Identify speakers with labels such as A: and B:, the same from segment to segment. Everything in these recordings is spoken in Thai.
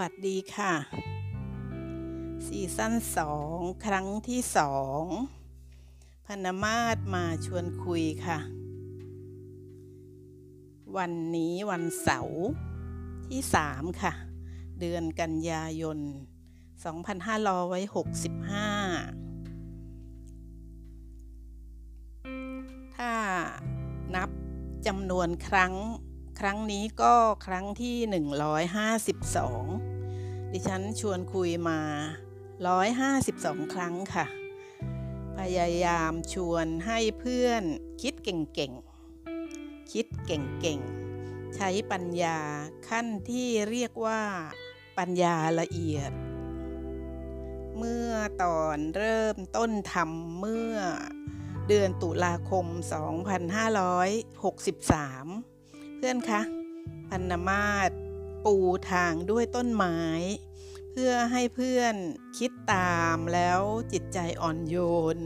A: สวัสดีค่ะซีซั่นสองครั้งที่สองพนมาศมาชวนคุยค่ะ วันนี้วันเสาร์ที่สามค่ะ เดือนกันยายน 2565 ถ้านับจำนวนครั้ง ครั้งนี้ก็ครั้งที่ 152 ดิฉันชวนคุยมา 152 ครั้งค่ะ พยายามชวนให้เพื่อนคิดเก่งๆ คิดเก่งๆ ใช้ปัญญาขั้นที่เรียกว่าปัญญาละเอียด เมื่อตอนเริ่มต้นทำเมื่อเดือนตุลาคม 2563 เพื่อนคะพันนามาศปูทางด้วยต้นไม้ เพื่อให้เพื่อนคิดตามแล้วจิตใจอ่อนโยน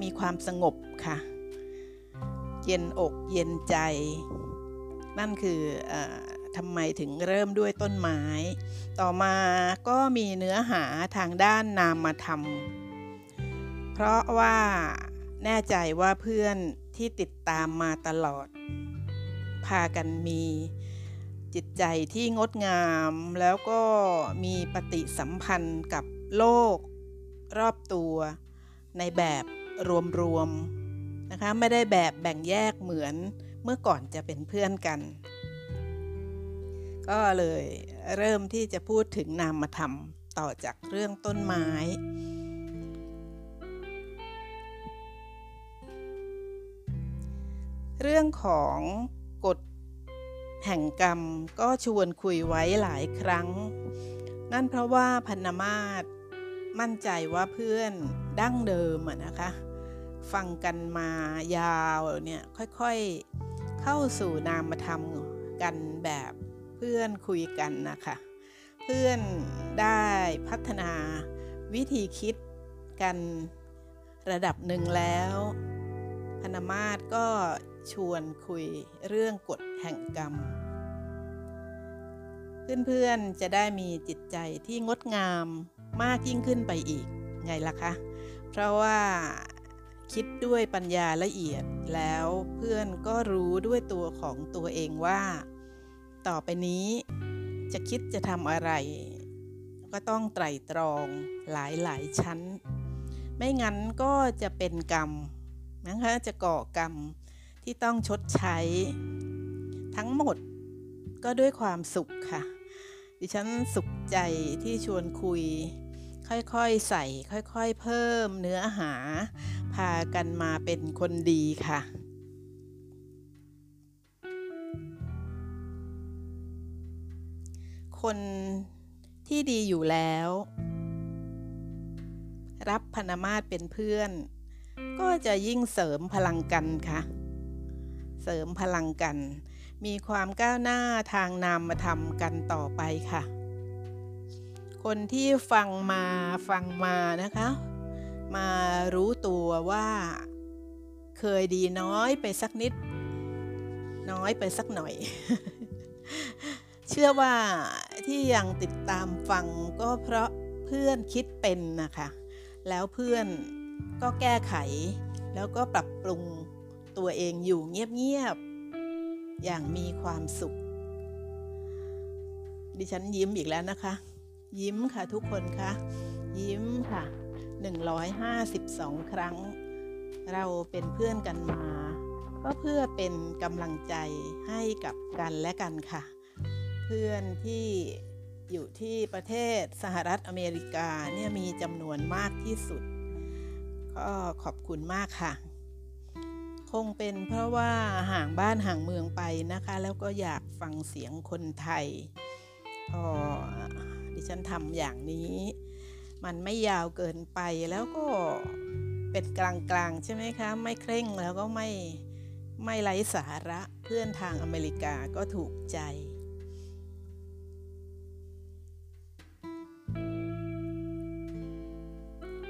A: มีความสงบค่ะ เย็นอกเย็นใจ นั่นคืออทำไมถึงเริ่มด้วยต้นไม้ ต่อมาก็มีเนื้อหาทางด้านนามธรรมเพราะว่าแน่ใจว่าเพื่อนที่ติดตามมาตลอด พากันมีจิตใจที่งดงาม แล้วก็มีปฏิสัมพันธ์กับโลกรอบตัวในแบบรวมๆนะคะไม่ได้แบบแบ่งแยกเหมือนเมื่อก่อนจะเป็นเพื่อนกัน ก็เลยเริ่มที่จะพูดถึงนามธรรมต่อจากเรื่องต้นไม้ เรื่องของกฎ แห่งกรรมก็ชวนคุยไว้หลายครั้ง นั่นเพราะว่าพันมาศมั่นใจว่าเพื่อนดั้งเดิมนะคะ ฟังกันมายาวเนี่ยค่อยๆเข้าสู่นามธรรมกันแบบเพื่อนคุยกันนะคะ เพื่อนได้พัฒนาวิธีคิดกันระดับหนึ่งแล้ว พนมาศก็ชวนคุยเรื่องกฎแห่งกรรม เพื่อนๆจะได้มีจิตใจที่งดงามมากยิ่งขึ้นไปอีกไงล่ะคะ เพราะว่าคิดด้วยปัญญาละเอียดแล้วเพื่อนก็รู้ด้วยตัวของตัวเองว่า ต่อไปนี้จะคิดจะทำอะไร ก็ต้องไตร่ตรองหลายๆชั้น ไม่งั้นก็จะเป็นกรรม นะคะจะก่อกรรมที่ต้องชดใช้ ทั้งหมดก็ด้วยความสุขค่ะ ดิฉันสุขใจที่ชวนคุย ค่อยๆใส่ ค่อยๆเพิ่มเนื้อหา พากันมาเป็นคนดีค่ะคนที่ดีอยู่แล้ว รับพนมาศเป็นเพื่อน ก็จะยิ่งเสริมพลังกันค่ะ เสริมพลังกัน มีความก้าวหน้าทางนามธรรมกันต่อไปค่ะ คนที่ฟังมาฟังมานะคะ มารู้ตัวว่าเคยดีน้อยไปสักนิด น้อยไปสักหน่อย เชื่อว่าที่ยังติดตามฟังก็เพราะเพื่อนคิดเป็นนะคะ แล้วเพื่อน ก็แก้ไข แล้วก็ปรับปรุงตัวเองอยู่เงียบๆอย่างมีความสุข ดิฉันยิ้มอีกแล้วนะคะ ยิ้มค่ะทุกคนคะยิ้มค่ะ 152 ครั้ง เราเป็นเพื่อนกันมา ก็เพื่อเป็นกำลังใจให้กับกันและกันค่ะ เพื่อนที่อยู่ที่ประเทศสหรัฐอเมริกาเนี่ยมีจำนวนมากที่สุด ก็ขอบคุณมากค่ะ คงเป็นเพราะว่าห่างบ้านห่างเมืองไปนะคะ แล้วก็อยากฟังเสียงคนไทย พอดิฉันทำอย่างนี้ มันไม่ยาวเกินไปแล้วก็เป็นกลางๆ ใช่ไหมคะ ไม่เคร่งแล้วก็ไม่ไม่ไร้สาระเพื่อนทางอเมริกาก็ถูกใจ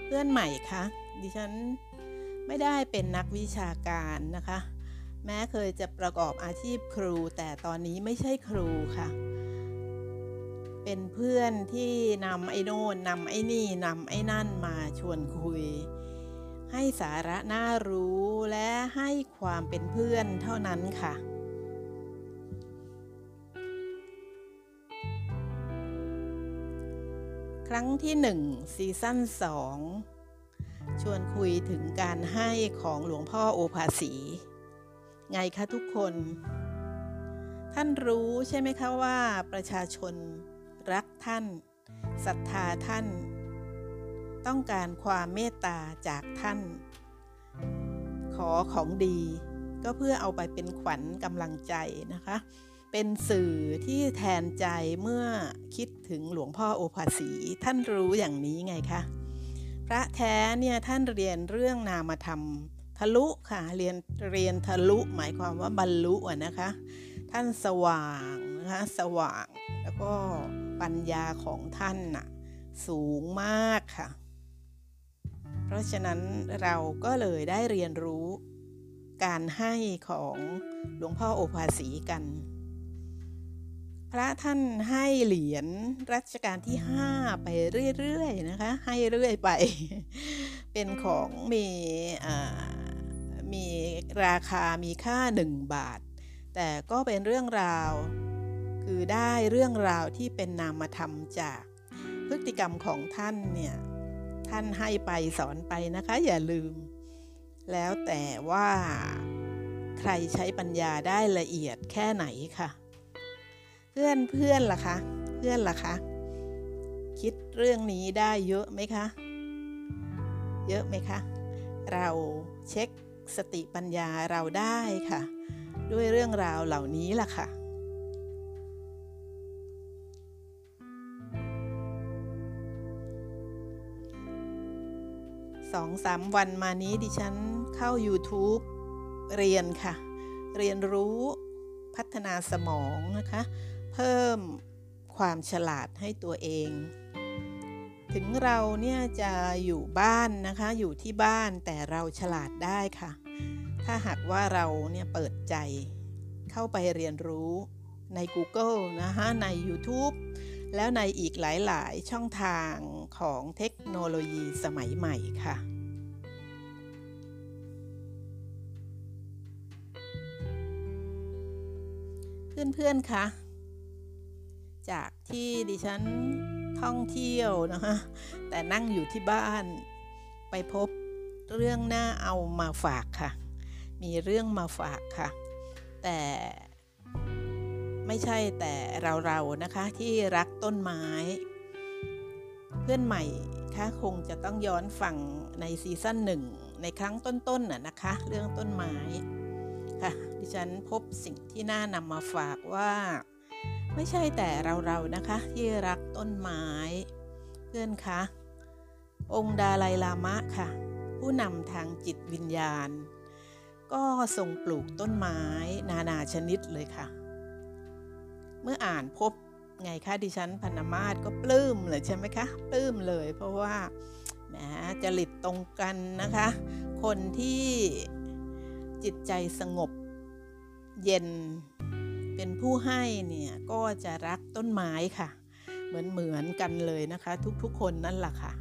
A: เพื่อนใหม่คะ ดิฉันไม่ได้เป็นนักวิชาการนะคะ แม้เคยจะประกอบอาชีพครู แต่ตอนนี้ไม่ใช่ครูค่ะ เป็นเพื่อนที่นำไอ้โน่นนำไอ้นี่นำไอ้นั่นมาชวนคุย ให้สาระน่ารู้และให้ความเป็นเพื่อนเท่านั้นค่ะครั้งที่หนึ่งซีซั่นสอง ชวนคุยถึงการให้ของหลวงพ่อโอภาสี ไงคะทุกคน ท่านรู้ใช่ไหมคะว่าประชาชนรักท่านศรัทธาท่าน ต้องการความเมตตาจากท่าน ขอของดีก็เพื่อเอาไปเป็นขวัญกำลังใจนะคะ เป็นสื่อที่แทนใจเมื่อคิดถึงหลวงพ่อโอภาสี ท่านรู้อย่างนี้ไงคะ พระแท้เนี่ยท่านเรียนเรื่องนามธรรม ทะลุค่ะเรียนเรียนทะลุหมายความว่าบรรลุอะนะคะ ท่านสว่างนะคะสว่างแล้วก็ปัญญาของท่านน่ะสูงมากค่ะ เพราะฉะนั้นเราก็เลยได้เรียนรู้การให้ของหลวงพ่อโอภาสีกัน พระท่านให้เหรียญรัชกาลที่ 5 ไปเรื่อยๆนะคะ ให้เรื่อยไป เป็นของมีมีราคามีค่า 1 บาท แต่ก็เป็นเรื่องราว คือได้เรื่องราวที่เป็นนามธรรมจากพฤติกรรมของท่านเนี่ย ท่านให้ไปสอนไปนะคะ อย่าลืม แล้วแต่ว่าใครใช้ปัญญาได้ละเอียดแค่ไหนค่ะ พื่อนเพื่อนล่ะคะเพื่อนล่ะคะคิดเรื่องนี้ได้เยอะไหมคะ เยอะไหมคะ เราเช็คสติปัญญาเราได้ค่ะ ด้วยเรื่องราวเหล่านี้ล่ะค่ะสองสามวันมานี้ดิฉันเข้า YouTube เรียนค่ะ เรียนรู้พัฒนาสมองนะคะ เพิ่มความฉลาดให้ตัวเอง ถึงเราเนี่ยจะอยู่บ้านนะคะ อยู่ที่บ้านแต่เราฉลาดได้ค่ะ ถ้าหากว่าเราเนี่ยเปิดใจเข้าไปเรียนรู้ใน Google นะคะใน YouTube แล้วในอีกหลาย ๆ ช่องทางของเทคโนโลยีสมัยใหม่ค่ะ เพื่อน ๆ คะ จากที่ดิฉันท่องเที่ยวนะคะแต่นั่งอยู่ที่บ้านไปพบเรื่องน่าเอามาฝากค่ะ มีเรื่องมาฝากค่ะ แต่ไม่ใช่แต่เราๆนะคะที่รักต้นไม้ เพื่อนใหม่คะคงจะต้องย้อนฟังในซีซั่นหนึ่งในครั้งต้นๆน่ะนะคะ เรื่องต้นไม้ค่ะดิฉันพบสิ่งที่น่านำมาฝากว่า ไม่ใช่แต่เราๆนะคะ ที่รักต้นไม้ เพื่อนคะ องค์ดาไลลามะค่ะ ผู้นำทางจิตวิญญาณ ก็ทรงปลูกต้นไม้นานาชนิดเลยค่ะ เมื่ออ่านพบไงคะดิฉันพันมาศก็ปลื้มเลยใช่ไหมคะปลื้มเลย เพราะว่าแหมจริตตรงกันนะคะ คนที่จิตใจสงบเย็น เป็นผู้ให้เนี่ยก็จะรักต้นไม้ค่ะ เหมือนเหมือนกันเลยนะคะ ทุกๆคนนั่นแหละค่ะ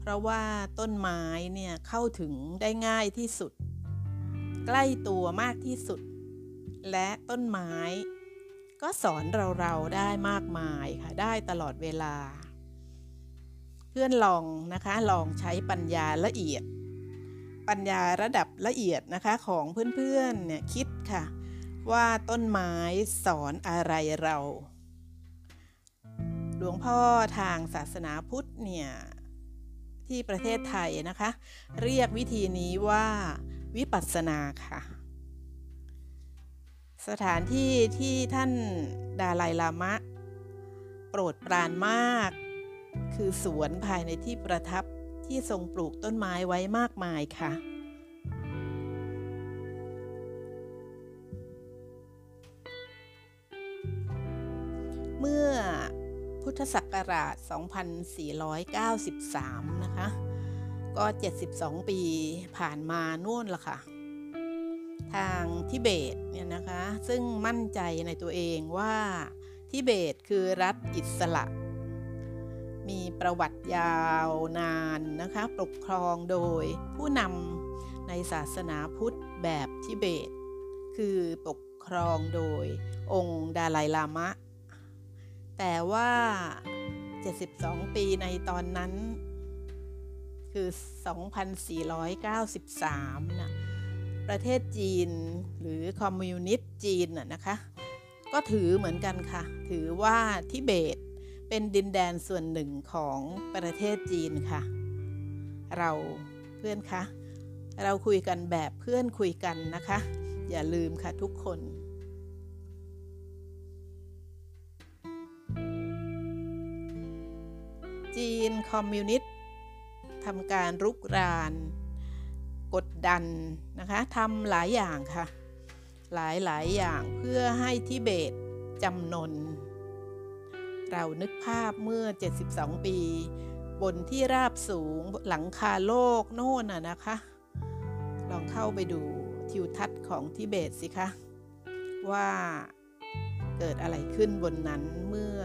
A: เพราะว่าต้นไม้เนี่ยเข้าถึงได้ง่ายที่สุด ใกล้ตัวมากที่สุด และต้นไม้ก็สอนเราเราได้มากมายค่ะ ได้ตลอดเวลา เพื่อนลองนะคะลองใช้ปัญญาละเอียด ปัญญาระดับละเอียดนะคะของเพื่อนๆเนี่ยคิดค่ะ ว่าต้นไม้สอนอะไรเรา หลวงพ่อทางศาสนาพุทธเนี่ย ที่ประเทศไทยนะคะ เรียกวิธีนี้ว่าวิปัสสนาค่ะ สถานที่ที่ท่านดาไลลามะ โปรดปรานมาก คือสวนภายในที่ประทับที่ทรงปลูกต้นไม้ไว้มากมายค่ะ ธศักราช 2493 นะคะ ก็ 72 ปีผ่านมานู่นละค่ะ ทางทิเบตเนี่ยนะคะ ซึ่งมั่นใจในตัวเองว่าทิเบตคือรัฐอิสระ มีประวัติยาวนานนะคะ ปกครองโดยผู้นำในศาสนาพุทธแบบทิเบต คือปกครองโดยองค์ดาไลลามะ แต่ว่า 72 ปีในตอนนั้น คือ 2493 นะ ประเทศจีนหรือคอมมิวนิสต์จีนน่ะนะคะ ก็ถือเหมือนกันค่ะ ถือว่าทิเบตเป็นดินแดนส่วนหนึ่งของประเทศจีนค่ะ เราเพื่อนคะ เราคุยกันแบบเพื่อนคุยกันนะคะ อย่าลืมค่ะทุกคน จีนคอมมิวนิสต์ทำการรุกราน กดดันนะคะทำหลายอย่างค่ะ หลายหลายอย่างเพื่อให้ทิเบตจำนน เรานึกภาพเมื่อ 72 ปี บนที่ราบสูงหลังคาโลกโน่นน่ะนะคะ ลองเข้าไปดูทิวทัศน์ของทิเบตสิคะ ว่าเกิดอะไรขึ้นบนนั้นเมื่อ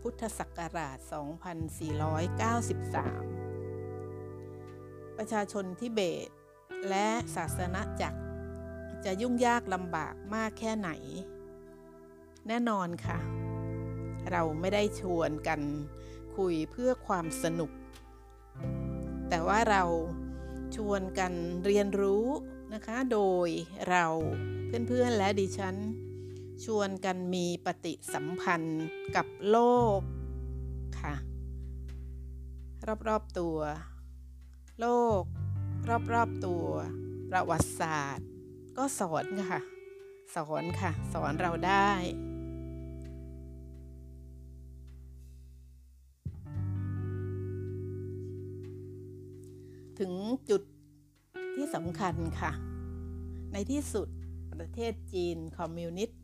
A: พุทธศักราช 2493 ประชาชนทิเบต และศาสนาจักร จะยุ่งยากลำบากมากแค่ไหน แน่นอนค่ะ เราไม่ได้ชวนกันคุยเพื่อความสนุก แต่ว่าเราชวนกันเรียนรู้นะคะ โดยเราเพื่อนๆและดิฉัน ชวนกันมีปฏิสัมพันธ์กับโลกค่ะ รอบๆตัว โลก รอบๆตัว ประวัติศาสตร์ ก็สอนค่ะ สอนค่ะ สอนเราได้ถึงจุดที่สำคัญค่ะ ในที่สุดประเทศจีนคอมมิวนิสต์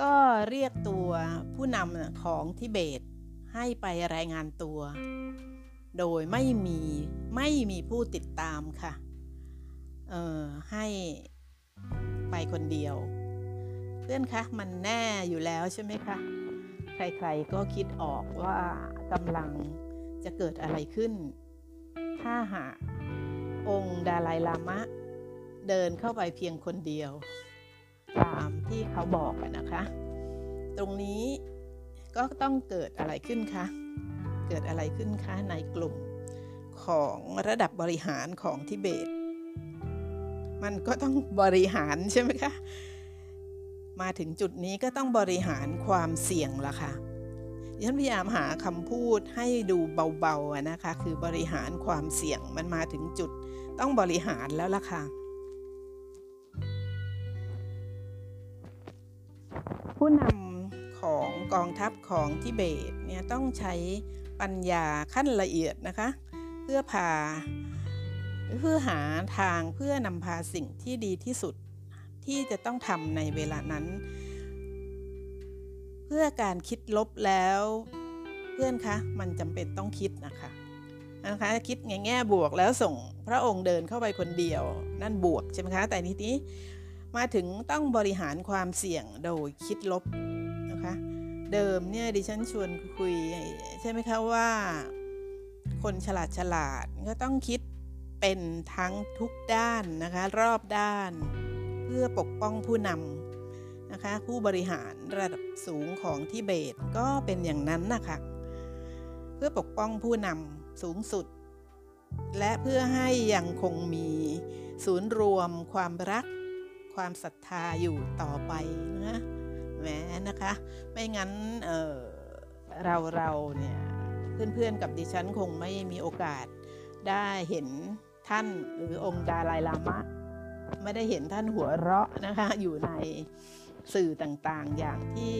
A: ก็เรียกตัวผู้นำของทิเบตให้ไปรายงานตัว โดยไม่มีไม่มีผู้ติดตามค่ะ เอ่อให้ไปคนเดียว เพื่อนคะมันแน่อยู่แล้วใช่ไหมคะ ใครๆก็คิดออกว่ากำลังจะเกิดอะไรขึ้น ถ้าหากองค์ดาไลลามะ เดินเข้าไปเพียงคนเดียว ตามที่เขาบอกนะคะ ตรงนี้ก็ต้องเกิดอะไรขึ้นคะ เกิดอะไรขึ้นคะในกลุ่มของระดับบริหารของทิเบต มันก็ต้องบริหารใช่ไหมคะ มาถึงจุดนี้ก็ต้องบริหารความเสี่ยงละค่ะฉันพยายามหาคำพูดให้ดูเบาๆนะคะ คือบริหารความเสี่ยงมันมาถึงจุดต้องบริหารแล้วล่ะค่ะ ผู้นำของกองทัพของทิเบตเนี่ยต้องใช้ปัญญาขั้นละเอียดนะคะ เพื่อพาเพื่อหาทางเพื่อนำพาสิ่งที่ดีที่สุดที่จะต้องทำในเวลานั้น เพื่อการคิดลบแล้วเพื่อนคะมันจำเป็นต้องคิดนะคะนะคะคิดในแง่บวกแล้วส่งพระองค์เดินเข้าไปคนเดียวนั่นบวกใช่ไหมคะแต่ทีนี้ มาถึงต้องบริหารความเสี่ยงโดยคิดลบนะคะ เดิมเนี่ยดิฉันชวนคุยใช่ไหมคะว่า คนฉลาดฉลาดก็ต้องคิดเป็นทั้งทุกด้านนะคะ รอบด้าน เพื่อปกป้องผู้นำนะคะ ผู้บริหารระดับสูงของทิเบตก็เป็นอย่างนั้นนะคะเพื่อปกป้องผู้นำสูงสุด และเพื่อให้ยังคงมีศูนย์รวมความรัก ความศรัทธาอยู่ต่อไปนะแหมนะคะ ไม่งั้นเเราเราเนี่ยเพื่อนๆกับดิฉันคงไม่มีโอกาสได้เห็นท่านหรือองค์ดาลายลามะ ไม่ได้เห็นท่านหัวเราะนะคะอยู่ในสื่อต่างๆ อย่างที่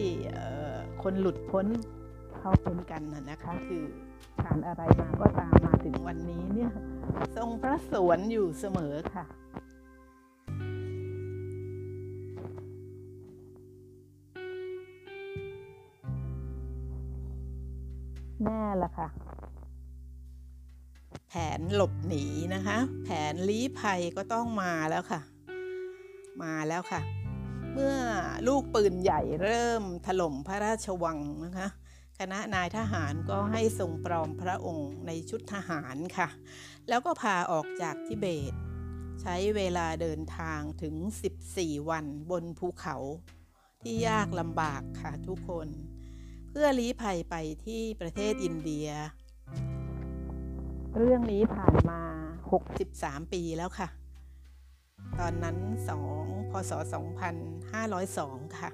A: คนหลุดพ้นเขาเป็นกันนะคะคือผ่านอะไรมาก็ตามมาถึงวันนี้เนี่ย ทรงพระสวนอยู่เสมอค่ะ แน่ละค่ะ แผนหลบหนีนะคะ แผนลี้ภัยก็ต้องมาแล้วค่ะ มาแล้วค่ะ เมื่อลูกปืนใหญ่เริ่มถล่มพระราชวังนะคะคณะนายทหารก็ให้ทรงปลอมพระองค์ในชุดทหารค่ะ แล้วก็พาออกจากทิเบต ใช้เวลาเดินทางถึง 14 วันบนภูเขาที่ยากลำบากค่ะทุกคน พื่อลี้ภัยไปที่ประเทศอินเดีย เรื่องนี้ผ่านมา 63 ปีแล้วค่ะ ตอนนั้น 2 พศ 2502 ค่ะ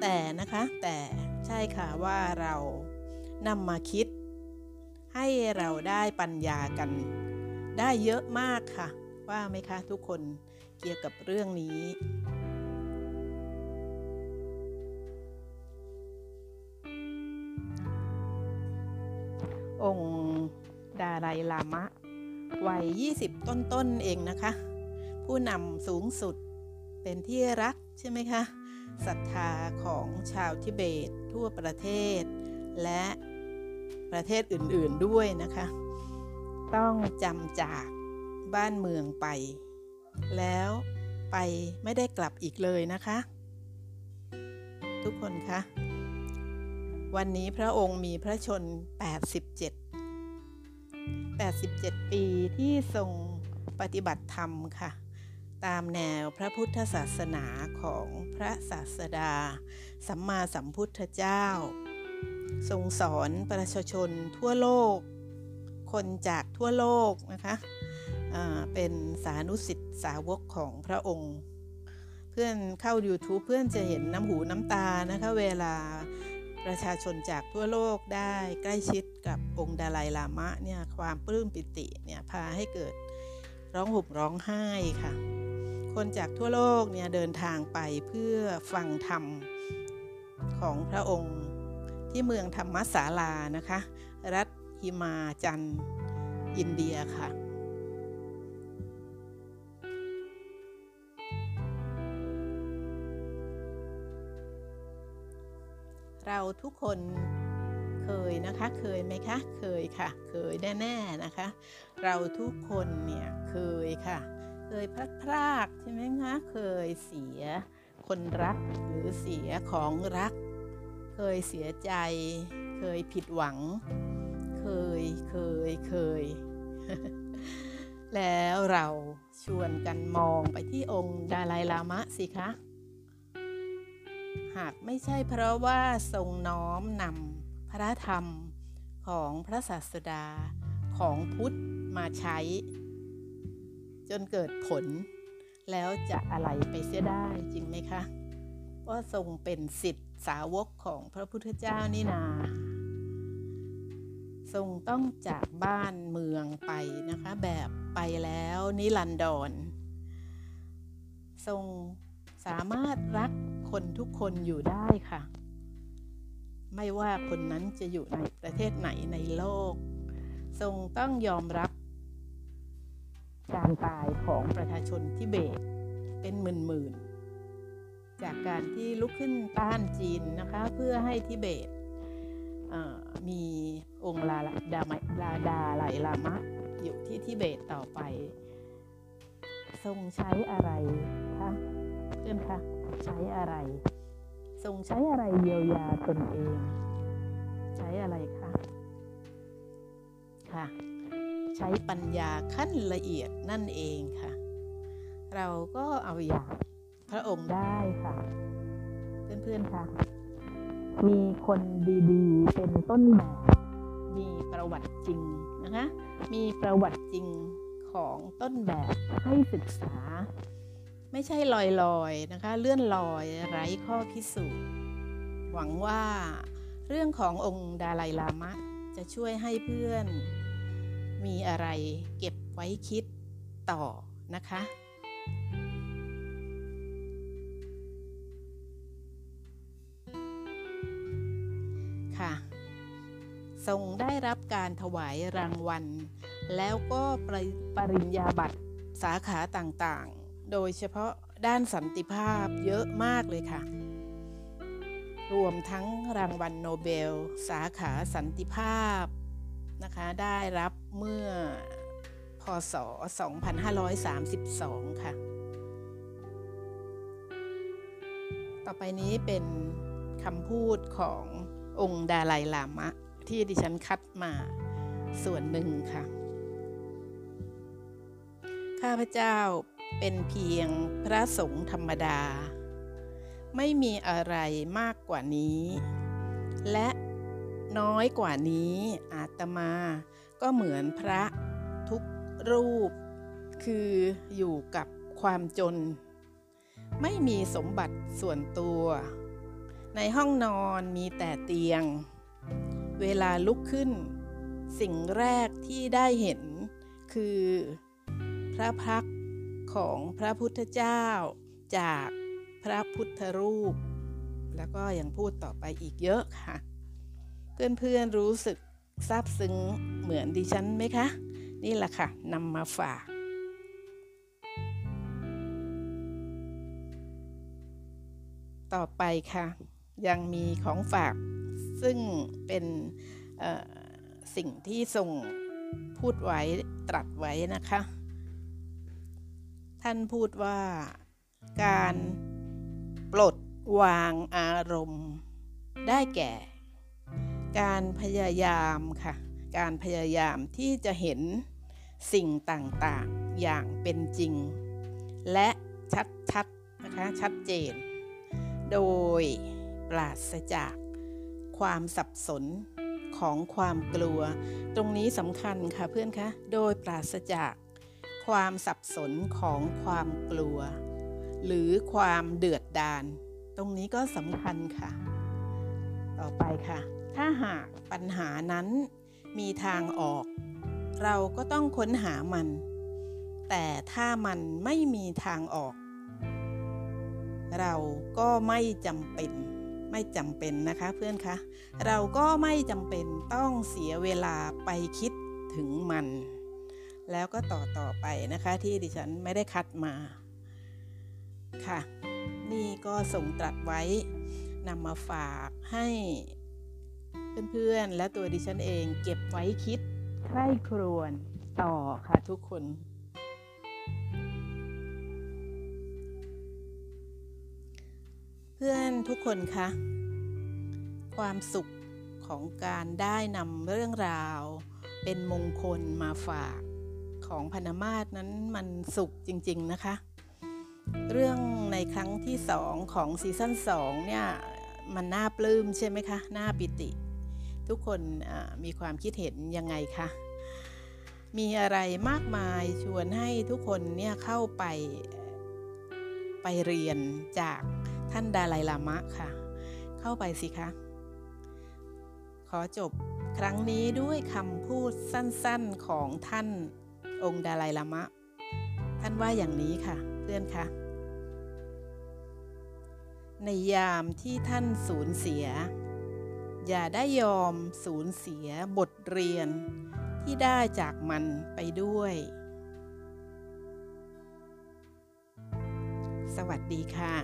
A: แต่นะคะแต่ใช่ค่ะว่าเรานำมาคิด ให้เราได้ปัญญากัน ได้เยอะมากค่ะ ว่าไหมคะทุกคนเกี่ยวกับเรื่องนี้ องค์ดาไรลามะ วัย 20 ต้นๆเองนะคะ ผู้นำสูงสุดเป็นที่รักใช่ไหมคะศรัทธาของชาวทิเบตทั่วประเทศ และประเทศอื่นๆด้วยนะคะ ต้องจำจากบ้านเมืองไป แล้วไปไม่ได้กลับอีกเลยนะคะ ทุกคนคะ วันนี้พระองค์มีพระชน 87 87 ปีที่ทรงปฏิบัติธรรมค่ะ ตามแนวพระพุทธศาสนาของพระศาสดา สัมมาสัมพุทธเจ้า ทรงสอนประชาชนทั่วโลก คนจากทั่วโลกนะคะเป็นสานุสิทธิสาวกของพระองค์ เพื่อนเข้า YouTube เพื่อนจะเห็นน้ำหูน้ำตานะคะเวลา ประชาชนจากทั่วโลกได้ใกล้ชิดกับองค์ดาลายลามะเนี่ยความปลื้มปิติเนี่ยพาให้เกิดร้องห่มร้องไห้ค่ะ คนจากทั่วโลกเนี่ยเดินทางไปเพื่อฟังธรรมของพระองค์ที่เมืองธรรมศาลานะคะ รัฐฮิมาจันอินเดียค่ะ เราทุกคนเคยนะคะ เคยไหมคะ เคยค่ะ เคยแน่ๆนะคะ เราทุกคนเนี่ยเคยค่ะ เคยพลาดพลาดใช่ไหมคะ เคยเสียคนรักหรือเสียของรัก เคยเสียใจ เคยผิดหวัง เคย เคย เคย แล้วเราชวนกันมองไปที่องค์ดาลายลามะสิคะ หากไม่ใช่เพราะว่าทรงน้อมนำพระธรรมของพระศาสดาของพุทธมาใช้ จนเกิดผล แล้วจะอะไรไปเสียได้จริงไหมคะว่าทรงเป็นสิทธิสาวกของพระพุทธเจ้านี่นา ทรงต้องจากบ้านเมืองไปนะคะ แบบไปแล้วนิรันดรทรงสามารถรัก คนทุกคนอยู่ได้ค่ะ ไม่ว่าคนนั้นจะอยู่ในประเทศไหนในโลก ทรงต้องยอมรับ การตายของประชาชนทิเบตเป็นหมื่นๆ จากการที่ลุกขึ้นต้านจีนนะคะ เพื่อให้ทิเบตมีองค์ลาดาลาดาไหลลามะอยู่ที่ทิเบตต่อไป ทรงใช้อะไรคะเพื่อนคะ ใช้อะไร ทรงใช้อะไรเยียวยาตนเอง ใช้อะไรคะค่ะ ใช้ปัญญาขั้นละเอียดนั่นเองค่ะ เราก็เอาอย่างพระองค์ได้ค่ะ เพื่อนๆค่ะ มีคนดีๆ เป็นต้นแบบมีประวัติจริงนะคะ มีประวัติจริงของต้นแบบให้ศึกษา ไม่ใช่ลอยๆนะคะ เลื่อนลอยไร้ข้อพิสูจน์ หวังว่าเรื่องขององค์ดาไลลามะ จะช่วยให้เพื่อน มีอะไรเก็บไว้คิดต่อนะคะ ค่ะ ทรงได้รับการถวายรางวัล แล้วก็ปรปริญญาบัตรสาขาต่าง โดยเฉพาะด้านสันติภาพเยอะมากเลยค่ะ รวมทั้งรางวัลโนเบล สาขาสันติภาพนะคะ ได้รับเมื่อพศ 2532 ค่ะ ต่อไปนี้เป็นคำพูดขององค์ดาไลลามะ ที่ดิฉันคัดมาส่วนหนึ่งค่ะ ข้าพเจ้า เป็นเพียงพระสงฆ์ธรรมดา ไม่มีอะไรมากกว่านี้ และน้อยกว่านี้อาตมาก็เหมือนพระทุกรูป คืออยู่กับความจน ไม่มีสมบัติส่วนตัว ในห้องนอนมีแต่เตียง เวลาลุกขึ้น สิ่งแรกที่ได้เห็นคือ พระพัก ของพระพุทธเจ้า จากพระพุทธรูป แล้วก็ยังพูดต่อไปอีกเยอะค่ะ เพื่อนๆรู้สึกซาบซึ้งเหมือนดิฉันไหมคะ นี่แหละค่ะนำมาฝากต่อไปค่ะ ยังมีของฝากซึ่งเป็นสิ่งที่ทรงพูดไว้ตรัสไว้นะคะ ท่านพูดว่าการปลดวางอารมณ์ ได้แก่ การพยายามค่ะ การพยายามที่จะเห็นสิ่งต่างๆอย่างเป็นจริง และชัดๆนะคะชัดเจน โดยปราศจากความสับสนของความกลัว ตรงนี้สำคัญค่ะเพื่อนคะ โดยปราศจาก ความสับสนของความกลัว หรือความเดือดดาล ตรงนี้ก็สำคัญค่ะ ต่อไปค่ะ ถ้าหากปัญหานั้นมีทางออก เราก็ต้องค้นหามัน แต่ถ้ามันไม่มีทางออก เราก็ไม่จำเป็นไม่จำเป็นนะคะเพื่อนคะ เราก็ไม่จำเป็นต้องเสียเวลาไปคิดถึงมัน แล้วก็ต่อต่อไปนะคะที่ดิฉันไม่ได้คัดมาค่ะ นี่ก็ส่งตรัสไว้นำมาฝากให้เพื่อนๆ และตัวดิฉันเองเก็บไว้คิดใคร่ครวญต่อค่ะทุกคน เพื่อนทุกคนคะความสุขของการได้นำเรื่องราวเป็นมงคลมาฝาก ของพนมาศนั้นมันสุขจริงๆนะคะ เรื่องในครั้งที่สองของซีซั่นสองเนี่ยมันน่าปลื้มใช่ไหมคะน่าปิติ ทุกคนมีความคิดเห็นยังไงคะมีอะไรมากมายชวนให้ทุกคนเนี่ยเข้าไปไปเรียนจากท่านดาไลลามะค่ะ เข้าไปสิคะ ขอจบครั้งนี้ด้วยคำพูดสั้นๆของท่าน องค์ดาไลลามะ ท่านว่าอย่างนี้ค่ะเพื่อนคะในยามที่ท่านสูญเสีย อย่าได้ยอมสูญเสียบทเรียนที่ได้จากมันไปด้วย สวัสดีค่ะ